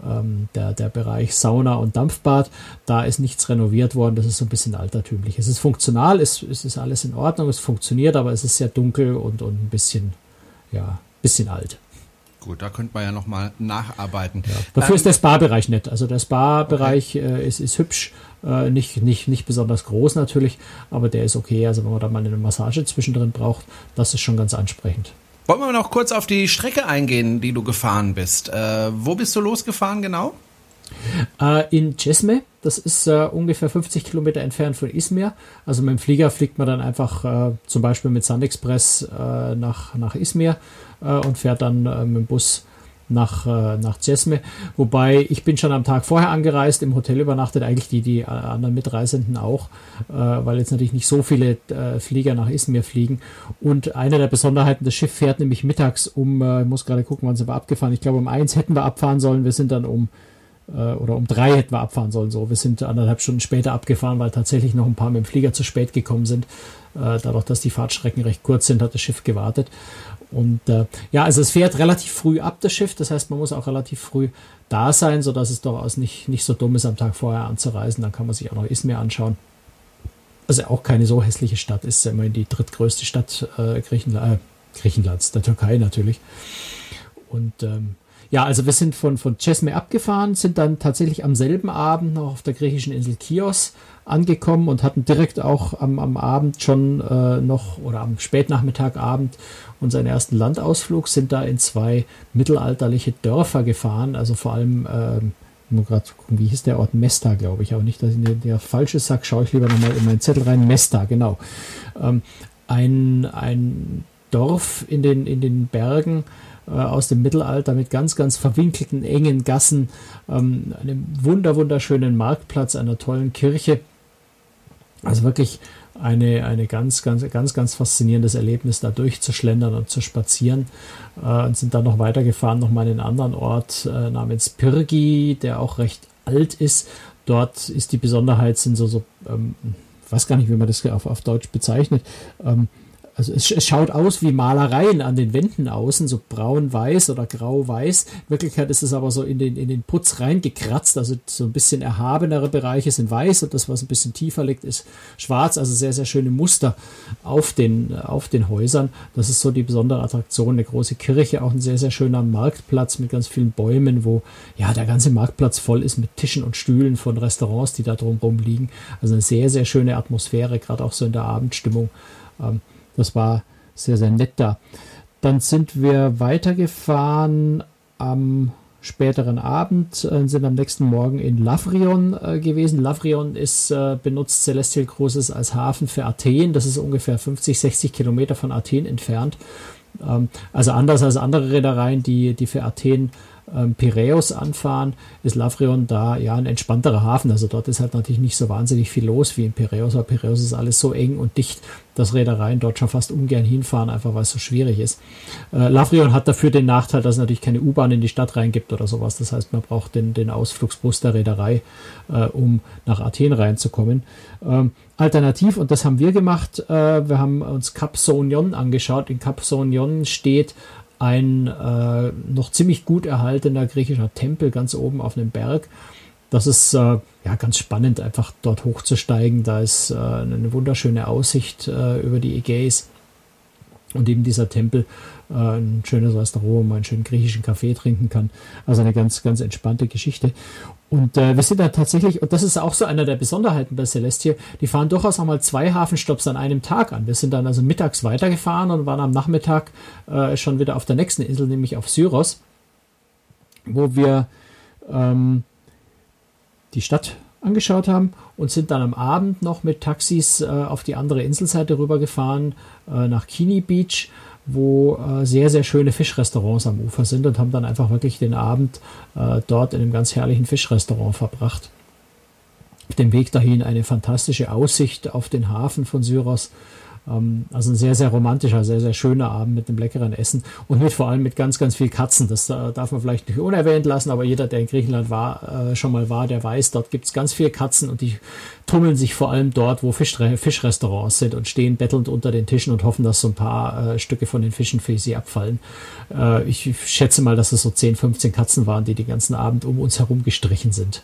ähm, der, der Bereich Sauna und Dampfbad. Da ist nichts renoviert worden, das ist so ein bisschen altertümlich. Es ist funktional, es, es ist alles in Ordnung, es funktioniert, aber es ist sehr dunkel und, und ein bisschen, ja, bisschen alt. Gut, da könnte man ja nochmal nacharbeiten. Ja. Dafür ähm, ist der Spa-Bereich nett. Also der Spa-Bereich okay. äh, ist, ist hübsch, äh, nicht, nicht, nicht besonders groß natürlich, aber der ist okay. Also wenn man da mal eine Massage zwischendrin braucht, das ist schon ganz ansprechend. Wollen wir noch kurz auf die Strecke eingehen, die du gefahren bist? Äh, wo bist du losgefahren genau? Äh, in Cesme, das ist äh, ungefähr 50 Kilometer entfernt von Izmir. Also mit dem Flieger fliegt man dann einfach äh, zum Beispiel mit Sun Express äh, nach, nach Izmir äh, und fährt dann äh, mit dem Bus nach, äh, nach Cesme. Wobei ich bin schon am Tag vorher angereist, im Hotel übernachtet, eigentlich die, die anderen Mitreisenden auch, weil jetzt natürlich nicht so viele Flieger nach Izmir fliegen. Und eine der Besonderheiten, das Schiff fährt nämlich mittags um, ich muss gerade gucken, wann sind wir abgefahren. Ich glaube, um eins hätten wir abfahren sollen. Wir sind dann um oder um drei hätten wir abfahren sollen. So, wir sind anderthalb Stunden später abgefahren, weil tatsächlich noch ein paar mit dem Flieger zu spät gekommen sind. Äh, dadurch, dass die Fahrtstrecken recht kurz sind, hat das Schiff gewartet. Und äh, ja, also es fährt relativ früh ab, das Schiff. Das heißt, man muss auch relativ früh da sein, sodass es durchaus nicht, nicht so dumm ist, am Tag vorher anzureisen. Dann kann man sich auch noch Izmir anschauen. Also auch keine so hässliche Stadt, ist ja immerhin die drittgrößte Stadt äh, Griechenland, äh, Griechenlands, der Türkei natürlich. Und ähm, ja, also wir sind von, von Cesme abgefahren, sind dann tatsächlich am selben Abend noch auf der griechischen Insel Chios angekommen und hatten direkt auch am, am Abend schon äh, noch oder am Spätnachmittag, Abend unseren ersten Landausflug, sind da in zwei mittelalterliche Dörfer gefahren, also vor allem, äh, nur gerade gucken, wie hieß der Ort? Mesta, glaube ich, aber nicht, dass ich der, der falsche sag, schaue ich lieber nochmal in meinen Zettel rein. Mesta, genau. Ähm, ein, ein Dorf in den, in den Bergen, aus dem Mittelalter mit ganz, ganz verwinkelten, engen Gassen, ähm, einem wunder, wunderschönen Marktplatz, einer tollen Kirche. Also wirklich eine, eine ganz, ganz, ganz, ganz faszinierendes Erlebnis, da durchzuschlendern und zu spazieren. Äh, und sind dann noch weitergefahren, nochmal in einen anderen Ort äh, namens Pirgi, der auch recht alt ist. Dort ist die Besonderheit, sind so, so ähm, weiß gar nicht, wie man das auf, auf Deutsch bezeichnet, ähm, also es, es, schaut aus wie Malereien an den Wänden außen, so braun-weiß oder grau-weiß. In Wirklichkeit ist es aber so in den, in den Putz reingekratzt, also so ein bisschen erhabenere Bereiche sind weiß und das, was ein bisschen tiefer liegt, ist schwarz. Also sehr, sehr schöne Muster auf den, auf den Häusern. Das ist so die besondere Attraktion. Eine große Kirche, auch ein sehr, sehr schöner Marktplatz mit ganz vielen Bäumen, wo ja der ganze Marktplatz voll ist mit Tischen und Stühlen von Restaurants, die da drumherum liegen. Also eine sehr, sehr schöne Atmosphäre, gerade auch so in der Abendstimmung. Ähm, das war sehr, sehr nett da. Dann sind wir weitergefahren am späteren Abend, äh, sind am nächsten Morgen in Lavrion äh, gewesen. Lavrion ist äh, benutzt Celestial Cruises als Hafen für Athen. Das ist ungefähr 50, 60 Kilometer von Athen entfernt. Ähm, also anders als andere Reedereien, die, die für Athen ähm, Piräus anfahren, ist Lavrion da ja ein entspannterer Hafen. Also dort ist halt natürlich nicht so wahnsinnig viel los wie in Piräus, aber Piräus ist alles so eng und dicht, dass Reedereien dort schon fast ungern hinfahren, einfach weil es so schwierig ist. Äh, Lavrion hat dafür den Nachteil, dass es natürlich keine U-Bahn in die Stadt reingibt oder sowas. Das heißt, man braucht den, den Ausflugsbus der Reederei, äh, um nach Athen reinzukommen. Ähm, alternativ, und das haben wir gemacht, äh, wir haben uns Cap Saunion angeschaut. In Cap Saunion steht ein äh, noch ziemlich gut erhaltener griechischer Tempel ganz oben auf einem Berg. das ist äh, ja ganz spannend, einfach dort hochzusteigen. Da ist äh, eine wunderschöne Aussicht äh, über die Ägäis und eben dieser Tempel, ein schönes Restaurant, wo man einen schönen griechischen Kaffee trinken kann. Also eine ganz, ganz entspannte Geschichte. Und äh, wir sind da tatsächlich, und das ist auch so einer der Besonderheiten bei Celestia, die fahren durchaus auch mal zwei Hafenstopps an einem Tag an. Wir sind dann also mittags weitergefahren und waren am Nachmittag äh, schon wieder auf der nächsten Insel, nämlich auf Syros, wo wir ähm, die Stadt angeschaut haben und sind dann am Abend noch mit Taxis äh, auf die andere Inselseite rübergefahren, äh, nach Kini Beach, wo äh, sehr, sehr schöne Fischrestaurants am Ufer sind und haben dann einfach wirklich den Abend äh, dort in einem ganz herrlichen Fischrestaurant verbracht. Auf dem Weg dahin eine fantastische Aussicht auf den Hafen von Syros also ein sehr, sehr romantischer, sehr, sehr schöner Abend mit einem leckeren Essen und mit vor allem mit ganz, ganz viel Katzen. Das äh, darf man vielleicht nicht unerwähnt lassen, aber jeder, der in Griechenland war, äh, schon mal war, der weiß, dort gibt es ganz viele Katzen und die tummeln sich vor allem dort, wo Fisch, Fischrestaurants sind und stehen bettelnd unter den Tischen und hoffen, dass so ein paar äh, Stücke von den Fischen für sie abfallen. Äh, ich schätze mal, dass es so 10, 15 Katzen waren, die den ganzen Abend um uns herum gestrichen sind.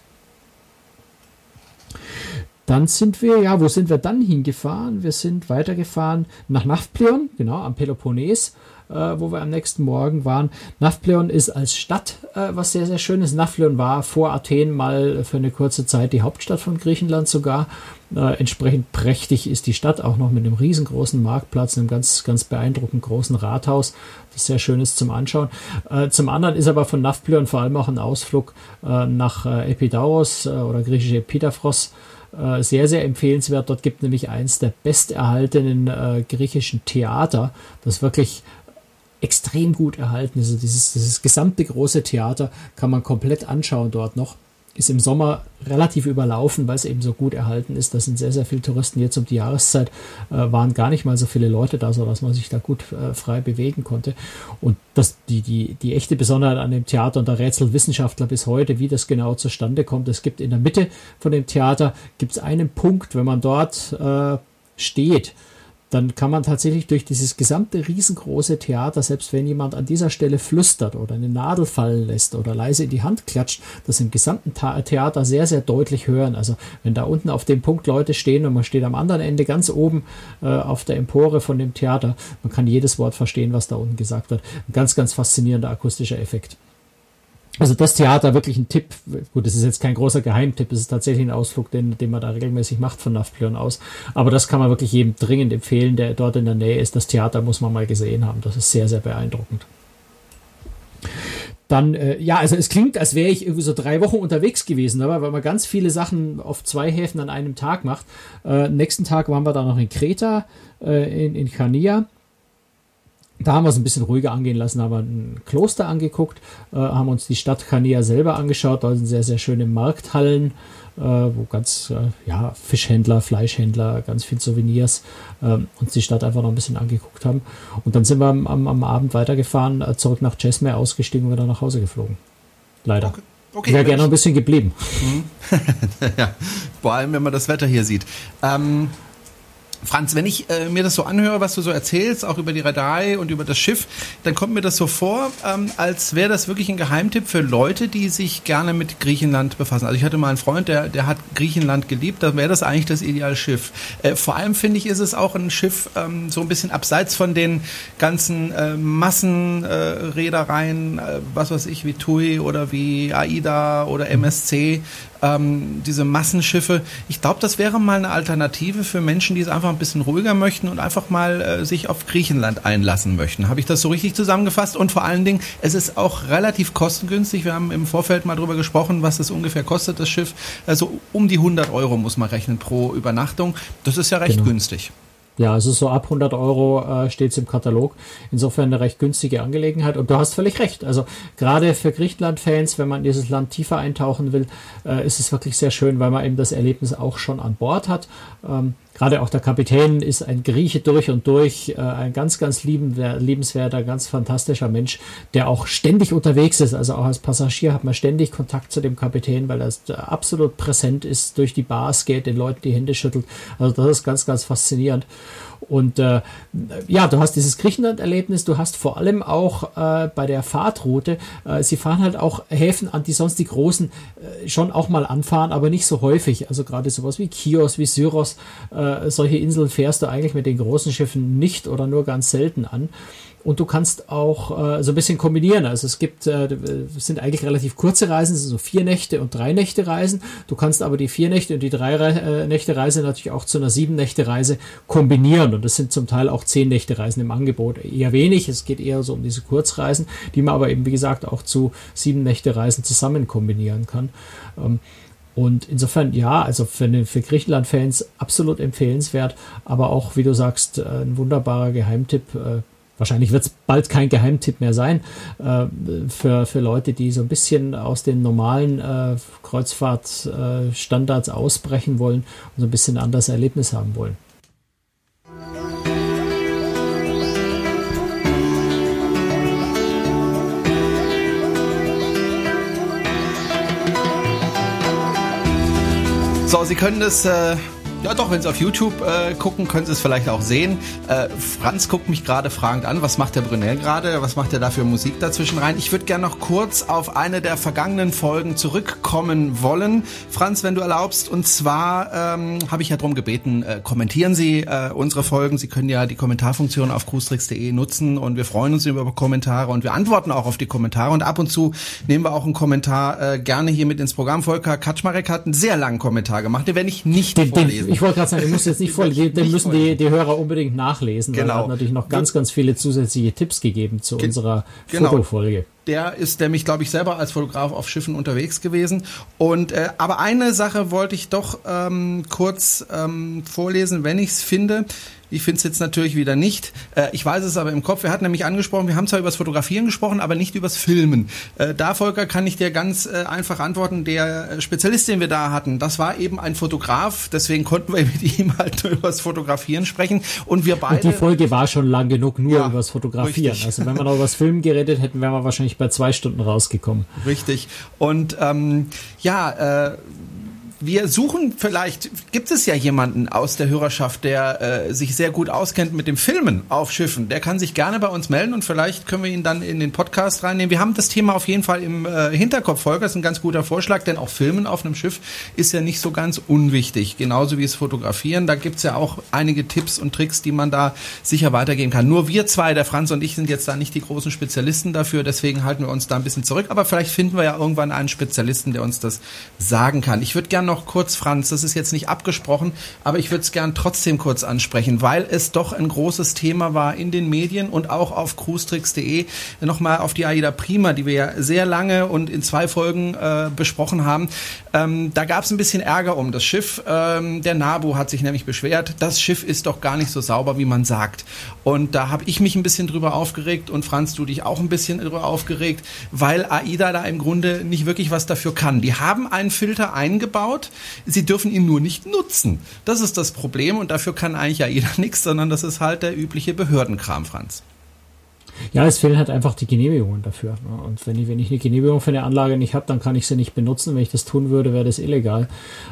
Dann sind wir, ja, wo sind wir dann hingefahren? Wir sind weitergefahren nach Nafplion, genau, am Peloponnes, äh, wo wir am nächsten Morgen waren. Nafplion ist als Stadt äh, was sehr, sehr schönes. Nafplion war vor Athen mal für eine kurze Zeit die Hauptstadt von Griechenland sogar. Äh, entsprechend prächtig ist die Stadt, auch noch mit einem riesengroßen Marktplatz, einem ganz, ganz beeindruckend großen Rathaus, das sehr schön ist zum Anschauen. Äh, zum anderen ist aber von Nafplion vor allem auch ein Ausflug äh, nach äh, Epidauros oder griechische Epidaphros äh, sehr, sehr empfehlenswert. Dort gibt nämlich eins der besterhaltenen äh, griechischen Theater, das wirklich extrem gut erhalten ist. Also dieses, dieses gesamte große Theater kann man komplett anschauen dort noch ist im Sommer relativ überlaufen, weil es eben so gut erhalten ist. Da sind sehr, sehr viele Touristen. Jetzt um die Jahreszeit äh, waren gar nicht mal so viele Leute da, sodass man sich da gut äh, frei bewegen konnte. Und das, die, die, die echte Besonderheit an dem Theater, und da rätselt Wissenschaftler bis heute, wie das genau zustande kommt. Es gibt in der Mitte von dem Theater gibt es einen Punkt, wenn man dort äh, steht, dann kann man tatsächlich durch dieses gesamte riesengroße Theater, selbst wenn jemand an dieser Stelle flüstert oder eine Nadel fallen lässt oder leise in die Hand klatscht, das im gesamten Theater sehr, sehr deutlich hören. Also wenn da unten auf dem Punkt Leute stehen und man steht am anderen Ende ganz oben äh, auf der Empore von dem Theater, man kann jedes Wort verstehen, was da unten gesagt wird. Ein ganz, ganz faszinierender akustischer Effekt. Also das Theater wirklich ein Tipp. Gut, das ist jetzt kein großer Geheimtipp, es ist tatsächlich ein Ausflug, den, den man da regelmäßig macht von Nafplion aus. Aber das kann man wirklich jedem dringend empfehlen, der dort in der Nähe ist. Das Theater muss man mal gesehen haben. Das ist sehr, sehr beeindruckend. Dann, äh, ja, also es klingt, als wäre ich irgendwie so drei Wochen unterwegs gewesen, aber weil man ganz viele Sachen auf zwei Häfen an einem Tag macht. Äh, nächsten Tag waren wir dann noch in Kreta, äh, in, in Chania da haben wir es ein bisschen ruhiger angehen lassen, haben wir ein Kloster angeguckt, äh, haben uns die Stadt Chania selber angeschaut. Da sind sehr, sehr schöne Markthallen, äh, wo ganz, äh, ja, Fischhändler, Fleischhändler, ganz viel Souvenirs ähm, uns die Stadt einfach noch ein bisschen angeguckt haben. Und dann sind wir am, am, am Abend weitergefahren, äh, zurück nach Chesme ausgestiegen und wieder nach Hause geflogen. Leider. Okay. Okay, Wäre gerne noch ein bisschen geblieben. Mhm. *laughs* ja, vor allem, wenn man das Wetter hier sieht. Ähm, Franz, wenn ich äh, mir das so anhöre, was du so erzählst, auch über die Reederei und über das Schiff, dann kommt mir das so vor, ähm, als wäre das wirklich ein Geheimtipp für Leute, die sich gerne mit Griechenland befassen. Also ich hatte mal einen Freund, der, der hat Griechenland geliebt, da wäre das eigentlich das ideale Schiff. Äh, vor allem finde ich, ist es auch ein Schiff ähm, so ein bisschen abseits von den ganzen äh, Massenreedereien, äh, was weiß ich, wie TUI oder wie AIDA oder MSC, ähm, diese Massenschiffe. Ich glaube, das wäre mal eine Alternative für Menschen, die es einfach ein bisschen ruhiger möchten und einfach mal äh, sich auf Griechenland einlassen möchten. Habe ich das so richtig zusammengefasst? Und vor allen Dingen, es ist auch relativ kostengünstig. Wir haben im Vorfeld mal drüber gesprochen, was es ungefähr kostet, das Schiff. Also um die 100 Euro muss man rechnen pro Übernachtung. Das ist ja recht genau. günstig. Ja, also so ab 100 Euro äh, steht es im Katalog. Insofern eine recht günstige Angelegenheit. Und du hast völlig recht. Also gerade für Griechenland-Fans, wenn man dieses Land tiefer eintauchen will, äh, ist es wirklich sehr schön, weil man eben das Erlebnis auch schon an Bord hat. Ähm, Gerade auch der Kapitän ist ein Grieche durch und durch, äh, ein ganz, ganz liebenswerter, ganz fantastischer Mensch, der auch ständig unterwegs ist. Also auch als Passagier hat man ständig Kontakt zu dem Kapitän, weil er absolut präsent ist, durch die Bars geht, den Leuten die Hände schüttelt. Also das ist ganz, ganz faszinierend. Und äh, ja, du hast dieses Griechenland-Erlebnis, du hast vor allem auch äh, bei der Fahrtroute, äh, sie fahren halt auch Häfen an, die sonst die großen äh, schon auch mal anfahren, aber nicht so häufig. Also gerade sowas wie Chios, wie Syros, äh, solche Inseln fährst du eigentlich mit den großen Schiffen nicht oder nur ganz selten an. Und du kannst auch äh, so ein bisschen kombinieren. Also es gibt, äh, es sind eigentlich relativ kurze Reisen, so vier Nächte und drei Nächte Reisen. Du kannst aber die vier Nächte und die drei äh, Nächte Reise natürlich auch zu einer sieben Nächte Reise kombinieren. Und das sind zum Teil auch zehn Nächte Reisen im Angebot. Eher wenig. Es geht eher so um diese Kurzreisen, die man aber eben, wie gesagt, auch zu sieben Nächte Reisen zusammen kombinieren kann. Ähm, und insofern, ja, also für, für Griechenland-Fans absolut empfehlenswert, aber auch, wie du sagst, ein wunderbarer Geheimtipp. Wahrscheinlich wird es bald kein Geheimtipp mehr sein äh, für, für Leute, die so ein bisschen aus den normalen äh, Kreuzfahrtstandards äh, ausbrechen wollen und so ein bisschen anderes Erlebnis haben wollen. So, Sie können es äh, ja, doch, wenn Sie auf YouTube äh, gucken, können Sie es vielleicht auch sehen. Äh, Franz guckt mich gerade fragend an. Was macht der Brunel gerade? Was macht er da für Musik dazwischen rein? Ich würde gerne noch kurz auf eine der vergangenen Folgen zurückkommen wollen. Franz, wenn du erlaubst. Und zwar ähm, habe ich ja darum gebeten, äh, kommentieren Sie äh, unsere Folgen. Sie können ja die Kommentarfunktion auf cruestricks.de nutzen und wir freuen uns über Kommentare und wir antworten auch auf die Kommentare. Und ab und zu nehmen wir auch einen Kommentar äh, gerne hier mit ins Programm. Volker Kaczmarek hat einen sehr langen Kommentar gemacht. Den werde ich nicht den, vorlesen. Ich wollte gerade sagen, ich muss jetzt nicht voll, den, den müssen die, die Hörer unbedingt nachlesen, genau. weil er hat natürlich noch ganz, ganz viele zusätzliche Tipps gegeben zu Ge unserer genau. Fotofolge der ist nämlich, glaube ich, selber als Fotograf auf Schiffen unterwegs gewesen. Und äh, aber eine Sache wollte ich doch ähm, kurz ähm, vorlesen, wenn ich es finde. Ich finde es jetzt natürlich wieder nicht. Äh, ich weiß es aber im Kopf. Wir hatten nämlich angesprochen, wir haben zwar über das Fotografieren gesprochen, aber nicht übers Filmen. Äh, da, Volker, kann ich dir ganz äh, einfach antworten. Der äh, Spezialist, den wir da hatten, das war eben ein Fotograf. Deswegen konnten wir *laughs* mit ihm halt nur übers Fotografieren sprechen. Und wir beide. Und die Folge war schon lang genug nur ja, übers Fotografieren. Richtig. Also wenn wir noch übers Filmen geredet hätten, wären wir wahrscheinlich bei zwei Stunden rausgekommen. Richtig. Und ähm, ja, äh, wir suchen vielleicht, gibt es ja jemanden aus der Hörerschaft, der äh, sich sehr gut auskennt mit dem Filmen auf Schiffen. Der kann sich gerne bei uns melden und vielleicht können wir ihn dann in den Podcast reinnehmen. Wir haben das Thema auf jeden Fall im äh, Hinterkopf, Volker. Das ist ein ganz guter Vorschlag, denn auch Filmen auf einem Schiff ist ja nicht so ganz unwichtig. Genauso wie es Fotografieren. Da gibt's ja auch einige Tipps und Tricks, die man da sicher weitergeben kann. Nur wir zwei, der Franz und ich, sind jetzt da nicht die großen Spezialisten dafür. Deswegen halten wir uns da ein bisschen zurück. Aber vielleicht finden wir ja irgendwann einen Spezialisten, der uns das sagen kann. Ich würde gerne noch kurz, Franz, das ist jetzt nicht abgesprochen, aber ich würde es gern trotzdem kurz ansprechen, weil es doch ein großes Thema war in den Medien und auch auf cruestricks.de. Nochmal auf die Aida Prima, die wir ja sehr lange und in zwei Folgen äh, besprochen haben. Ähm, da gab es ein bisschen Ärger um das Schiff. Ähm, der Nabu hat sich nämlich beschwert, das Schiff ist doch gar nicht so sauber, wie man sagt. Und da habe ich mich ein bisschen drüber aufgeregt und Franz, du dich auch ein bisschen drüber aufgeregt, weil AIDA da im Grunde nicht wirklich was dafür kann. Die haben einen Filter eingebaut, Cloud. Sie dürfen ihn nur nicht nutzen. Das ist das Problem und dafür kann eigentlich ja jeder *laughs* nichts, sondern das ist halt der übliche Behördenkram, Franz. Ja, es fehlen halt einfach die Genehmigungen dafür. Ne? Und wenn ich, wenn ich eine Genehmigung für eine Anlage nicht habe, dann kann ich sie nicht benutzen. Wenn ich das tun würde, wäre das illegal.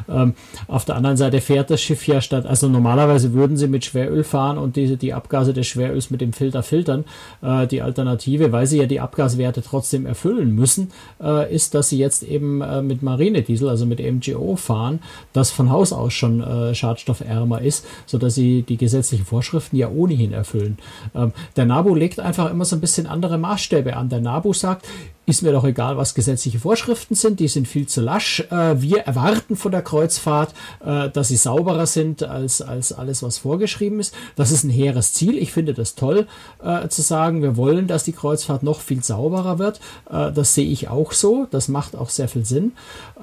Ähm, auf der anderen Seite fährt das Schiff ja statt, also normalerweise würden sie mit Schweröl fahren und diese, die Abgase des Schweröls mit dem Filter filtern. Äh, die Alternative, weil sie ja die Abgaswerte trotzdem erfüllen müssen, äh, ist, dass sie jetzt eben äh, mit Marinediesel, also mit MGO fahren, das von Haus aus schon äh, schadstoffärmer ist, sodass sie die gesetzlichen Vorschriften ja ohnehin erfüllen. Ähm, der NABU legt einfach immer immer so ein bisschen andere Maßstäbe an. Der NABU sagt, ist mir doch egal, was gesetzliche Vorschriften sind, die sind viel zu lasch. Äh, wir erwarten von der Kreuzfahrt, äh, dass sie sauberer sind als, als alles, was vorgeschrieben ist. Das ist ein hehres Ziel. Ich finde das toll, äh, zu sagen, wir wollen, dass die Kreuzfahrt noch viel sauberer wird. das sehe ich auch so. Das macht auch sehr viel Sinn.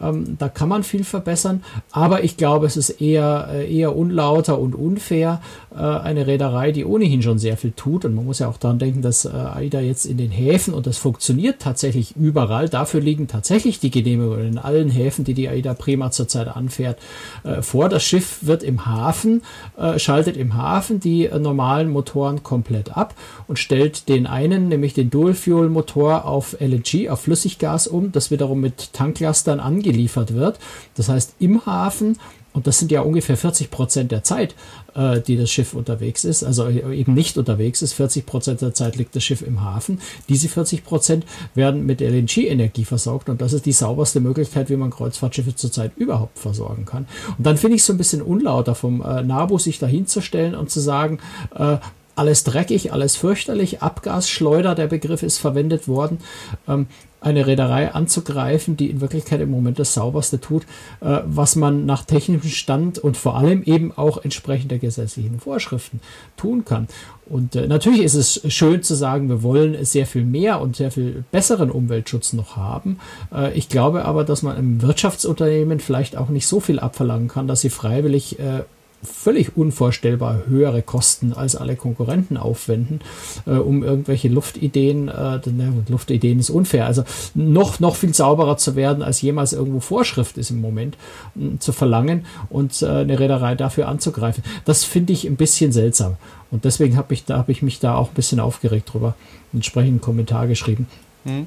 Ähm, da kann man viel verbessern. Aber ich glaube, es ist eher, eher unlauter und unfair, eine Reederei, die ohnehin schon sehr viel tut. Und man muss ja auch daran denken, dass AIDA jetzt in den Häfen, und das funktioniert tatsächlich, überall. Dafür liegen tatsächlich die Genehmigungen in allen Häfen, die die AIDA Prima zurzeit anfährt, äh, vor. Das Schiff wird im Hafen, äh, schaltet im Hafen die äh, normalen Motoren komplett ab und stellt den einen, nämlich den Dual-Fuel-Motor auf LNG, auf Flüssiggas um, das wiederum mit Tanklastern angeliefert wird. Das heißt, im Hafen und das sind ja ungefähr 40 Prozent der Zeit, äh, die das Schiff unterwegs ist, also eben nicht unterwegs ist. 40 Prozent der Zeit liegt das Schiff im Hafen. Diese 40 Prozent werden mit LNG-Energie versorgt und das ist die sauberste Möglichkeit, wie man Kreuzfahrtschiffe zurzeit überhaupt versorgen kann. Und dann finde ich es so ein bisschen unlauter vom äh, NABU, sich dahinzustellen und zu sagen, äh, alles dreckig, alles fürchterlich, Abgasschleuder, der Begriff ist verwendet worden. Ähm, eine Reederei anzugreifen, die in Wirklichkeit im Moment das sauberste tut, äh, was man nach technischem Stand und vor allem eben auch entsprechend der gesetzlichen Vorschriften tun kann. Und äh, natürlich ist es schön zu sagen, wir wollen sehr viel mehr und sehr viel besseren Umweltschutz noch haben. Äh, ich glaube aber, dass man im Wirtschaftsunternehmen vielleicht auch nicht so viel abverlangen kann, dass sie freiwillig äh, völlig unvorstellbar höhere Kosten als alle Konkurrenten aufwenden, äh, um irgendwelche Luftideen, äh, ne, Luftideen ist unfair, also noch, noch viel sauberer zu werden, als jemals irgendwo Vorschrift ist im Moment, äh, zu verlangen und äh, eine Reederei dafür anzugreifen. Das finde ich ein bisschen seltsam. Und deswegen habe ich, da, hab ich mich da auch ein bisschen aufgeregt drüber, entsprechend einen Kommentar geschrieben. Hm.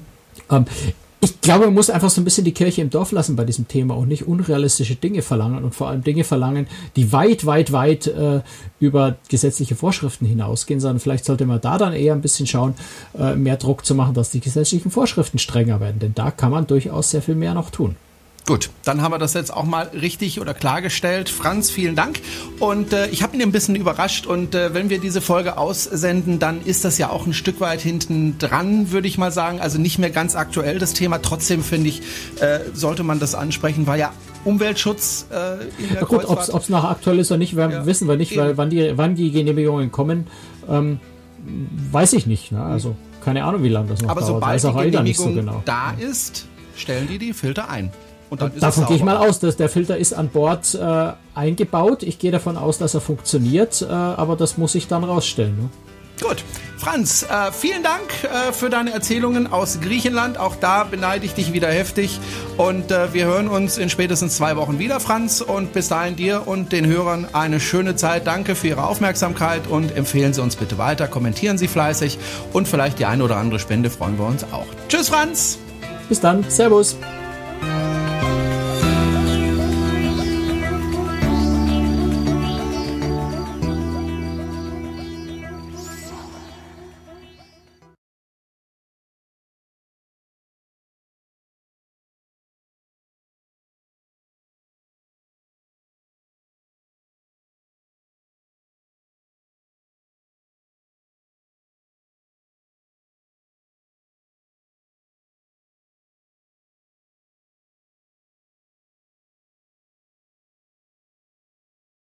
Ähm, ich glaube, man muss einfach so ein bisschen die Kirche im Dorf lassen bei diesem Thema und nicht unrealistische Dinge verlangen und vor allem Dinge verlangen, die weit, weit, weit äh, über gesetzliche Vorschriften hinausgehen, sondern vielleicht sollte man da dann eher ein bisschen schauen, äh, mehr Druck zu machen, dass die gesetzlichen Vorschriften strenger werden, denn da kann man durchaus sehr viel mehr noch tun. Gut, dann haben wir das jetzt auch mal richtig oder klargestellt. Franz, vielen Dank. Und äh, ich habe ihn ein bisschen überrascht. Und äh, wenn wir diese Folge aussenden, dann ist das ja auch ein Stück weit hinten dran, würde ich mal sagen. Also nicht mehr ganz aktuell das Thema. Trotzdem finde ich, äh, sollte man das ansprechen, weil ja Umweltschutz äh, in der ja, gut, Ob es noch aktuell ist oder nicht, ja, wissen wir nicht, weil wann die, wann die Genehmigungen kommen, ähm, weiß ich nicht. Ne? Also keine Ahnung, wie lange das noch Aber dauert. Aber sobald die Genehmigung so genau. da ist, stellen die die Filter ein. Und dann Davon gehe ich mal aus, dass der Filter ist an Bord äh, eingebaut. Ich gehe davon aus, dass er funktioniert, äh, aber das muss ich dann rausstellen. Ne? Gut. Franz, äh, vielen Dank äh, für deine Erzählungen aus Griechenland. Auch da beneide ich dich wieder heftig. Und äh, wir hören uns in spätestens zwei Wochen wieder, Franz. Und bis dahin dir und den Hörern eine schöne Zeit. Danke für Ihre Aufmerksamkeit und empfehlen Sie uns bitte weiter. Kommentieren Sie fleißig und vielleicht die eine oder andere Spende freuen wir uns auch. Tschüss, Franz. Bis dann. Servus.